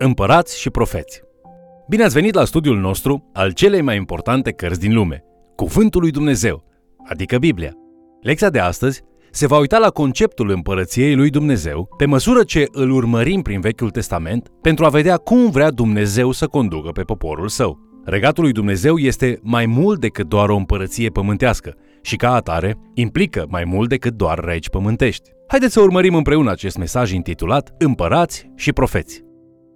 Împărați și profeți. Bine ați venit la studiul nostru al celei mai importante cărți din lume, Cuvântul lui Dumnezeu, adică Biblia. Lecția de astăzi se va uita la conceptul împărăției lui Dumnezeu pe măsură ce îl urmărim prin Vechiul Testament pentru a vedea cum vrea Dumnezeu să conducă pe poporul său. Regatul lui Dumnezeu este mai mult decât doar o împărăție pământească și ca atare implică mai mult decât doar regi pământești. Haideți să urmărim împreună acest mesaj intitulat Împărați și profeți.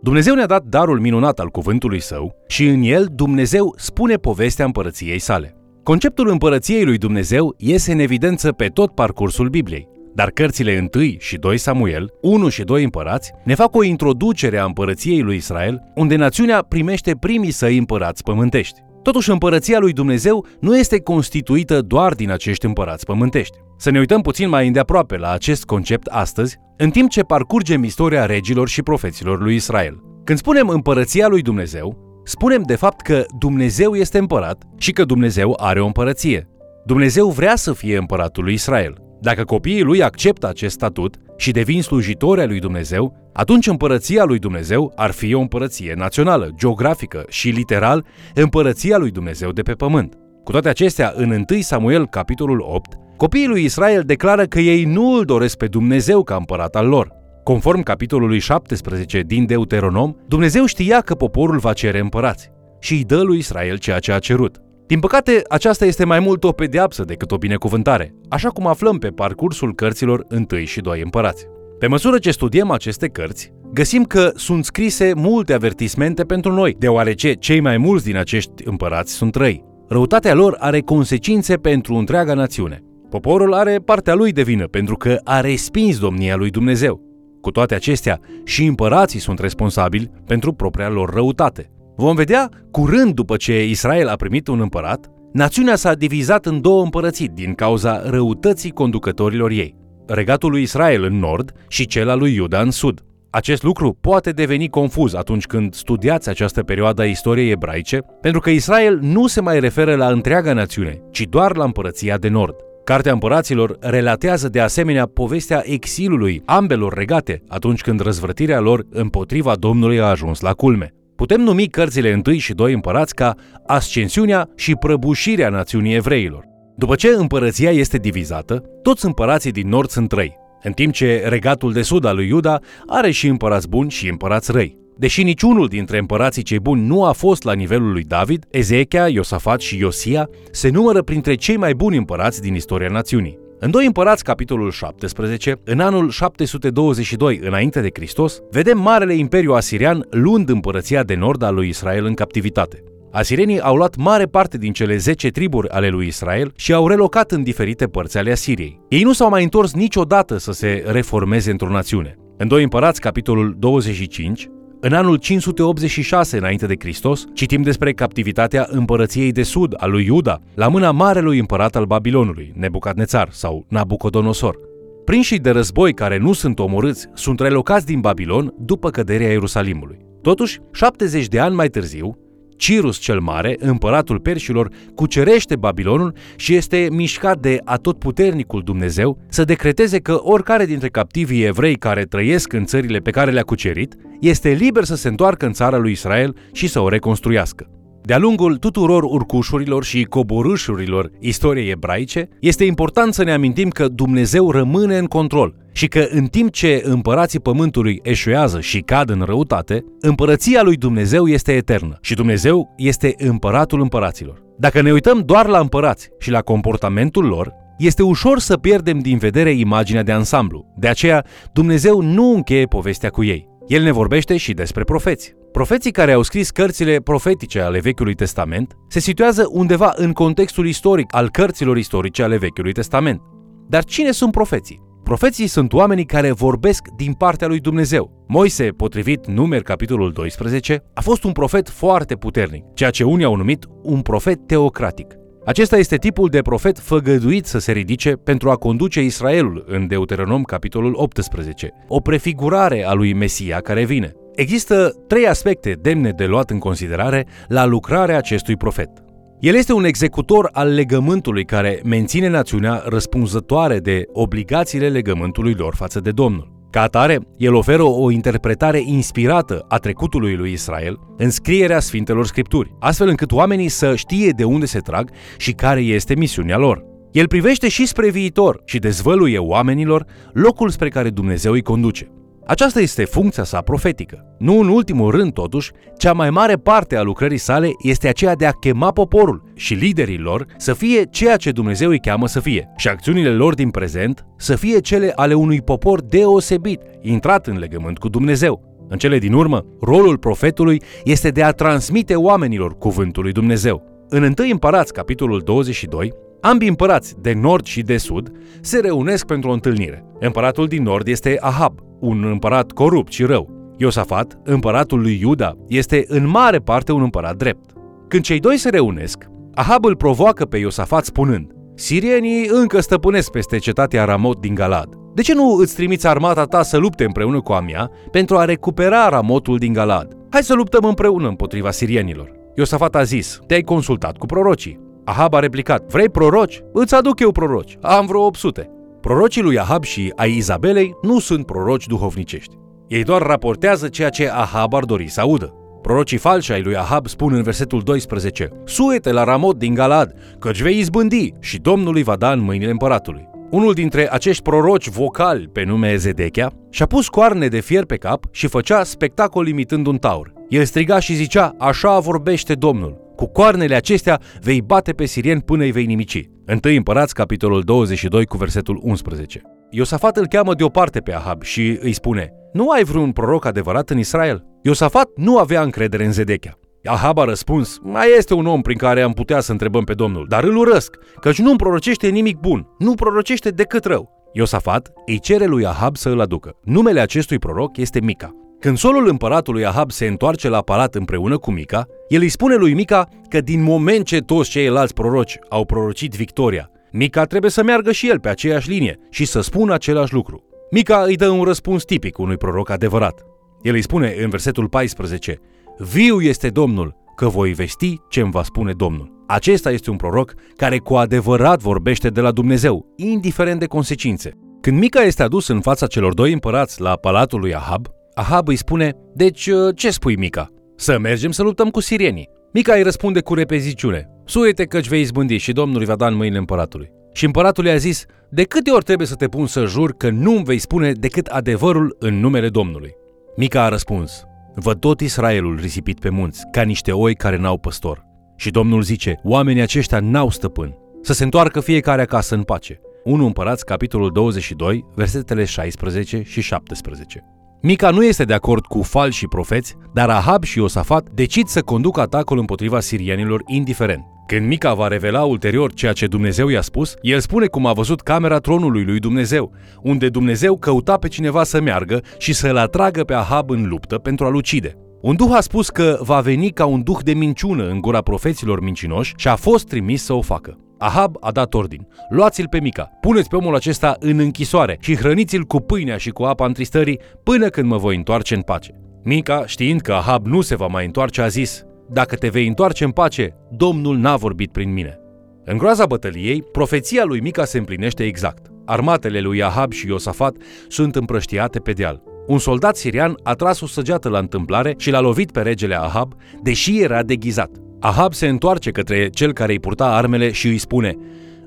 Dumnezeu ne-a dat darul minunat al cuvântului său și în el Dumnezeu spune povestea împărăției sale. Conceptul împărăției lui Dumnezeu iese în evidență pe tot parcursul Bibliei, dar cărțile 1 și 2 Samuel, 1 și 2 împărați, ne fac o introducere a împărăției lui Israel, unde națiunea primește primii săi împărați pământești. Totuși, împărăția lui Dumnezeu nu este constituită doar din acești împărați pământești. Să ne uităm puțin mai îndeaproape la acest concept astăzi, în timp ce parcurgem istoria regilor și profeților lui Israel. Când spunem împărăția lui Dumnezeu, spunem de fapt că Dumnezeu este împărat și că Dumnezeu are o împărăție. Dumnezeu vrea să fie împăratul lui Israel. Dacă copiii lui acceptă acest statut și devin slujitori ai lui Dumnezeu, atunci împărăția lui Dumnezeu ar fi o împărăție națională, geografică și literal împărăția lui Dumnezeu de pe pământ. Cu toate acestea, în 1 Samuel, capitolul 8, copiii lui Israel declară că ei nu îl doresc pe Dumnezeu ca împărat al lor. Conform capitolului 17 din Deuteronom, Dumnezeu știa că poporul va cere împărați și îi dă lui Israel ceea ce a cerut. Din păcate, aceasta este mai mult o pedeapsă decât o binecuvântare, așa cum aflăm pe parcursul cărților 1 și 2 împărați. Pe măsură ce studiem aceste cărți, găsim că sunt scrise multe avertismente pentru noi, deoarece cei mai mulți din acești împărați sunt răi. Răutatea lor are consecințe pentru întreaga națiune. Poporul are partea lui de vină pentru că a respins domnia lui Dumnezeu. Cu toate acestea, și împărații sunt responsabili pentru propria lor răutate. Vom vedea, curând după ce Israel a primit un împărat, națiunea s-a divizat în două împărății din cauza răutății conducătorilor ei. Regatul lui Israel în nord și cel al lui Iuda în sud. Acest lucru poate deveni confuz atunci când studiați această perioadă a istoriei ebraice, pentru că Israel nu se mai referă la întreaga națiune, ci doar la împărăția de nord. Cartea Împăraților relatează de asemenea povestea exilului ambelor regate atunci când răzvrătirea lor împotriva Domnului a ajuns la culme. Putem numi cărțile 1 și 2 împărați ca ascensiunea și prăbușirea națiunii evreilor. După ce împărăția este divizată, toți împărații din nord sunt trei, în timp ce regatul de sud al lui Iuda are și împărați buni și împărați răi. Deși niciunul dintre împărații cei buni nu a fost la nivelul lui David, Ezechia, Iosafat și Iosia se numără printre cei mai buni împărați din istoria națiunii. În 2 împărați, capitolul 17, în anul 722 înainte de Hristos, vedem Marele Imperiu Asirian luând împărăția de nord al lui Israel în captivitate. Asirenii au luat mare parte din cele 10 triburi ale lui Israel și au relocat în diferite părți ale Asiriei. Ei nu s-au mai întors niciodată să se reformeze într-o națiune. În 2 împărați, capitolul 25, în anul 586 înainte de Hristos, citim despre captivitatea împărăției de sud a lui Iuda la mâna marelui împărat al Babilonului, Nebucadnețar sau Nabucodonosor. Prinșii de război care nu sunt omorâți sunt relocați din Babilon după căderea Ierusalimului. Totuși, 70 de ani mai târziu, Cirus cel Mare, împăratul perșilor, cucerește Babilonul și este mișcat de atotputernicul Dumnezeu să decreteze că oricare dintre captivii evrei care trăiesc în țările pe care le-a cucerit este liber să se întoarcă în țara lui Israel și să o reconstruiască. De-a lungul tuturor urcușurilor și coborâșurilor istoriei ebraice, este important să ne amintim că Dumnezeu rămâne în control și că în timp ce împărații pământului eșuează și cad în răutate, împărăția lui Dumnezeu este eternă și Dumnezeu este împăratul împăraților. Dacă ne uităm doar la împărați și la comportamentul lor, este ușor să pierdem din vedere imaginea de ansamblu. De aceea, Dumnezeu nu încheie povestea cu ei. El ne vorbește și despre profeți. Profeții care au scris cărțile profetice ale Vechiului Testament se situează undeva în contextul istoric al cărților istorice ale Vechiului Testament. Dar cine sunt profeții? Profeții sunt oamenii care vorbesc din partea lui Dumnezeu. Moise, potrivit numeri capitolul 12, a fost un profet foarte puternic, ceea ce unii au numit un profet teocratic. Acesta este tipul de profet făgăduit să se ridice pentru a conduce Israelul în Deuteronom capitolul 18, o prefigurare a lui Mesia care vine. Există trei aspecte demne de luat în considerare la lucrarea acestui profet. El este un executor al legământului care menține națiunea răspunzătoare de obligațiile legământului lor față de Domnul. Ca atare, el oferă o interpretare inspirată a trecutului lui Israel în scrierea Sfintelor Scripturi, astfel încât oamenii să știe de unde se trag și care este misiunea lor. El privește și spre viitor și dezvăluie oamenilor locul spre care Dumnezeu îi conduce. Aceasta este funcția sa profetică. Nu în ultimul rând, totuși, cea mai mare parte a lucrării sale este aceea de a chema poporul și liderii lor să fie ceea ce Dumnezeu îi cheamă să fie și acțiunile lor din prezent să fie cele ale unui popor deosebit, intrat în legământ cu Dumnezeu. În cele din urmă, rolul profetului este de a transmite oamenilor cuvântul lui Dumnezeu. În 1 Împărați, capitolul 22, Ambii împărați de nord și de sud se reunesc pentru o întâlnire. Împăratul din nord este Ahab, un împărat corupt și rău. Iosafat, împăratul lui Iuda, este în mare parte un împărat drept. Când cei doi se reunesc, Ahab îl provoacă pe Iosafat spunând Sirienii încă stăpânesc peste cetatea Ramot din Galad. De ce nu îți trimiți armata ta să lupte împreună cu a mea pentru a recupera Ramotul din Galad? Hai să luptăm împreună împotriva sirienilor. Iosafat a zis, te-ai consultat cu prorocii. Ahab a replicat, vrei proroci? Îți aduc eu proroci. Am vreo 800. Prorocii lui Ahab și ai Izabelei nu sunt proroci duhovnicești. Ei doar raportează ceea ce Ahab ar dori să audă. Prorocii falși ai lui Ahab spun în versetul 12 Suete la Ramot din Galad, căci vei izbândi și Domnul îi va da în mâinile împăratului. Unul dintre acești proroci vocali pe nume Ezedechea și-a pus coarne de fier pe cap și făcea spectacol imitând un taur. El striga și zicea, așa vorbește Domnul, cu coarnele acestea vei bate pe sirieni până îi vei nimici. Întâi împărați, capitolul 22, cu versetul 11. Iosafat îl cheamă deoparte pe Ahab și îi spune, nu ai vreun proroc adevărat în Israel? Iosafat nu avea încredere în Zedechea. Ahab a răspuns, mai este un om prin care am putea să întrebăm pe Domnul, dar îl urăsc, căci nu-mi prorocește nimic bun, nu prorocește decât rău. Iosafat îi cere lui Ahab să îl aducă. Numele acestui proroc este Mica. Când solul împăratului Ahab se întoarce la palat împreună cu Mica, el îi spune lui Mica că din moment ce toți ceilalți proroci au prorocit victoria, Mica trebuie să meargă și el pe aceeași linie și să spună același lucru. Mica îi dă un răspuns tipic unui proroc adevărat. El îi spune în versetul 14, Viu este Domnul, că voi vesti ce îmi va spune Domnul. Acesta este un proroc care cu adevărat vorbește de la Dumnezeu, indiferent de consecințe. Când Mica este adus în fața celor doi împărați la palatul lui Ahab, Ahab îi spune, deci uh, ce spui Mica? Să mergem să luptăm cu sirienii. Mica îi răspunde cu repeziciune, suite căci vei izbândi și Domnul îi va da în mâinile împăratului. Și împăratul i-a zis, de câte ori trebuie să te pun să jur că nu-mi vei spune decât adevărul în numele Domnului? Mica a răspuns, văd tot Israelul risipit pe munți, ca niște oi care n-au păstor. Și Domnul zice, oamenii aceștia n-au stăpân, să se întoarcă fiecare acasă în pace. 1 Împărați, capitolul 22, versetele 16 și 17. Mica nu este de acord cu falși profeți, dar Ahab și Iosafat decid să conducă atacul împotriva sirienilor indiferent. Când Mica va revela ulterior ceea ce Dumnezeu i-a spus, el spune cum a văzut camera tronului lui Dumnezeu, unde Dumnezeu căuta pe cineva să meargă și să-l atragă pe Ahab în luptă pentru a-l ucide. Un duh a spus că va veni ca un duh de minciună în gura profeților mincinoși și a fost trimis să o facă. Ahab a dat ordin. Luați-l pe Mica, puneți pe omul acesta în închisoare și hrăniți-l cu pâinea și cu apa întristării până când mă voi întoarce în pace. Mica, știind că Ahab nu se va mai întoarce, a zis, Dacă te vei întoarce în pace, Domnul n-a vorbit prin mine. În groaza bătăliei, profeția lui Mica se împlinește exact. Armatele lui Ahab și Iosafat sunt împrăștiate pe deal. Un soldat sirian a tras o săgeată la întâmplare și l-a lovit pe regele Ahab, deși era deghizat. Ahab se întoarce către cel care îi purta armele și îi spune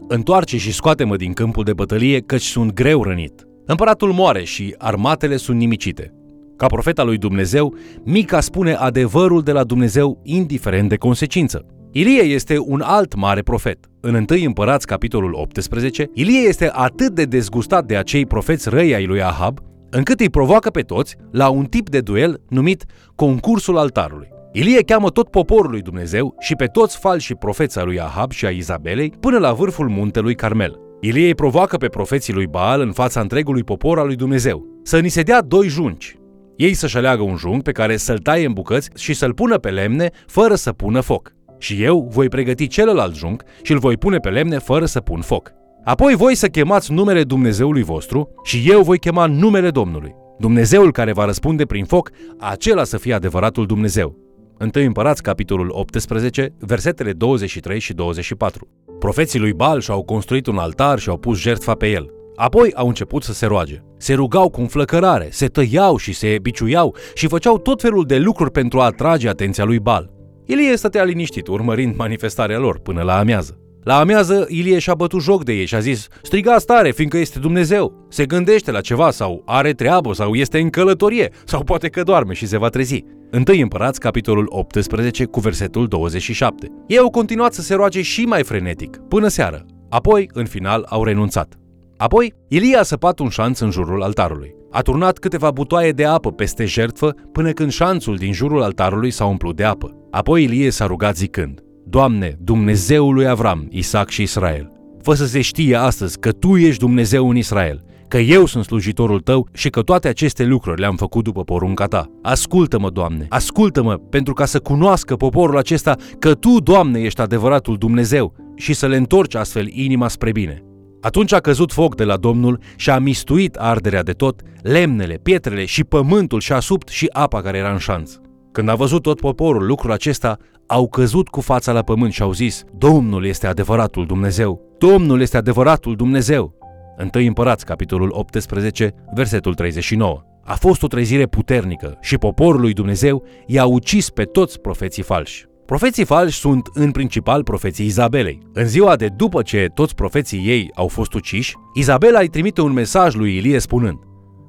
Întoarce și scoate-mă din câmpul de bătălie, căci sunt greu rănit. Împăratul moare și armatele sunt nimicite. Ca profeta lui Dumnezeu, Mica spune adevărul de la Dumnezeu indiferent de consecință. Ilie este un alt mare profet. În 1 Împărați, capitolul 18, Ilie este atât de dezgustat de acei profeți răi ai lui Ahab, încât îi provoacă pe toți la un tip de duel numit concursul altarului. Ilie cheamă tot poporul lui Dumnezeu și pe toți falși profeța lui Ahab și a Izabelei până la vârful muntelui Carmel. Ilie îi provoacă pe profeții lui Baal în fața întregului popor al lui Dumnezeu să ni se dea doi junci. Ei să-și aleagă un jung pe care să-l taie în bucăți și să-l pună pe lemne fără să pună foc. Și eu voi pregăti celălalt jung și îl voi pune pe lemne fără să pun foc. Apoi voi să chemați numele Dumnezeului vostru și eu voi chema numele Domnului. Dumnezeul care va răspunde prin foc, acela să fie adevăratul Dumnezeu. 1 Împărați, capitolul 18, versetele 23 și 24. Profeții lui Bal și-au construit un altar și au pus jertfa pe el. Apoi au început să se roage. Se rugau cu înflăcărare, se tăiau și se biciuiau și făceau tot felul de lucruri pentru a atrage atenția lui Bal. Ilie stătea liniștit, urmărind manifestarea lor până la amiază. La amiază, Ilie și-a bătut joc de ei și a zis, striga stare, fiindcă este Dumnezeu. Se gândește la ceva sau are treabă sau este în călătorie sau poate că doarme și se va trezi. Întâi împărați, capitolul 18, cu versetul 27. Ei au continuat să se roage și mai frenetic, până seară. Apoi, în final, au renunțat. Apoi, Ilie a săpat un șanț în jurul altarului. A turnat câteva butoaie de apă peste jertfă până când șanțul din jurul altarului s-a umplut de apă. Apoi Ilie s-a rugat zicând, Doamne, Dumnezeul lui Avram, Isaac și Israel, fă să se știe astăzi că Tu ești Dumnezeu în Israel, că eu sunt slujitorul Tău și că toate aceste lucruri le-am făcut după porunca Ta. Ascultă-mă, Doamne, ascultă-mă pentru ca să cunoască poporul acesta că Tu, Doamne, ești adevăratul Dumnezeu și să le întorci astfel inima spre bine. Atunci a căzut foc de la Domnul și a mistuit arderea de tot, lemnele, pietrele și pământul și a subt și apa care era în șanț. Când a văzut tot poporul lucrul acesta, au căzut cu fața la pământ și au zis, Domnul este adevăratul Dumnezeu! Domnul este adevăratul Dumnezeu! Întâi împărați, capitolul 18, versetul 39. A fost o trezire puternică și poporul lui Dumnezeu i-a ucis pe toți profeții falși. Profeții falși sunt în principal profeții Izabelei. În ziua de după ce toți profeții ei au fost uciși, Izabela îi trimite un mesaj lui Ilie spunând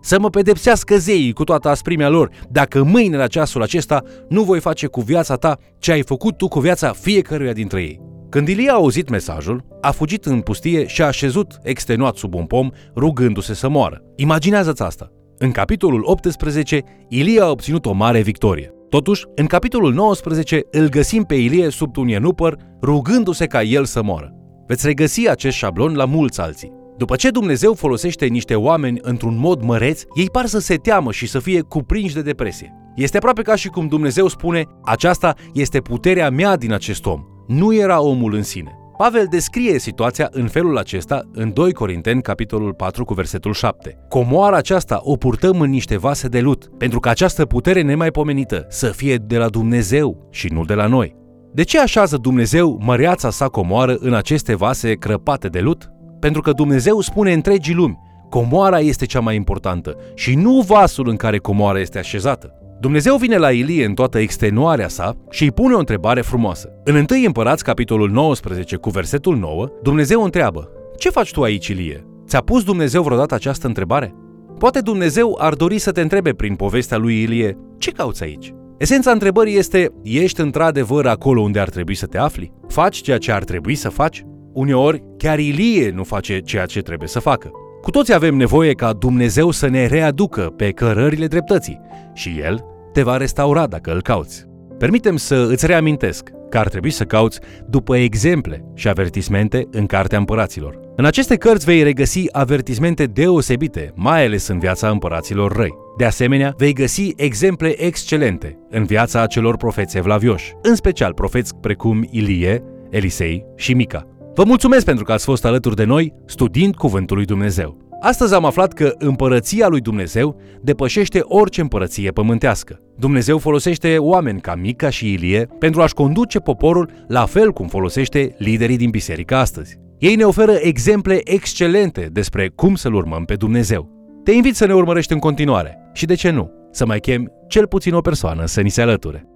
să mă pedepsească zeii cu toată asprimea lor, dacă mâine la ceasul acesta nu voi face cu viața ta ce ai făcut tu cu viața fiecăruia dintre ei. Când Ilie a auzit mesajul, a fugit în pustie și a așezut extenuat sub un pom, rugându-se să moară. Imaginează-ți asta! În capitolul 18, Ilie a obținut o mare victorie. Totuși, în capitolul 19 îl găsim pe Ilie sub un ienupăr, rugându-se ca el să moară. Veți regăsi acest șablon la mulți alții. După ce Dumnezeu folosește niște oameni într-un mod măreț, ei par să se teamă și să fie cuprinși de depresie. Este aproape ca și cum Dumnezeu spune, aceasta este puterea mea din acest om. Nu era omul în sine. Pavel descrie situația în felul acesta în 2 Corinteni, capitolul 4, cu versetul 7. Comoara aceasta o purtăm în niște vase de lut, pentru că această putere nemaipomenită să fie de la Dumnezeu și nu de la noi. De ce așează Dumnezeu măreața sa comoară în aceste vase crăpate de lut? Pentru că Dumnezeu spune întregii lumi, comoara este cea mai importantă și nu vasul în care comoara este așezată. Dumnezeu vine la Ilie în toată extenuarea sa și îi pune o întrebare frumoasă. În 1 Împărați, capitolul 19, cu versetul 9, Dumnezeu întreabă, Ce faci tu aici, Ilie? Ți-a pus Dumnezeu vreodată această întrebare? Poate Dumnezeu ar dori să te întrebe prin povestea lui Ilie, ce cauți aici? Esența întrebării este, ești într-adevăr acolo unde ar trebui să te afli? Faci ceea ce ar trebui să faci? Uneori, chiar Ilie nu face ceea ce trebuie să facă. Cu toți avem nevoie ca Dumnezeu să ne readucă pe cărările dreptății și El te va restaura dacă îl cauți. Permitem să îți reamintesc că ar trebui să cauți după exemple și avertismente în Cartea Împăraților. În aceste cărți vei regăsi avertismente deosebite, mai ales în viața împăraților răi. De asemenea, vei găsi exemple excelente în viața acelor profeți evlavioși, în special profeți precum Ilie, Elisei și Mica. Vă mulțumesc pentru că ați fost alături de noi studiind Cuvântul lui Dumnezeu. Astăzi am aflat că împărăția lui Dumnezeu depășește orice împărăție pământească. Dumnezeu folosește oameni ca Mica și Ilie pentru a-și conduce poporul la fel cum folosește liderii din biserică astăzi. Ei ne oferă exemple excelente despre cum să-L urmăm pe Dumnezeu. Te invit să ne urmărești în continuare și, de ce nu, să mai chem cel puțin o persoană să ni se alăture.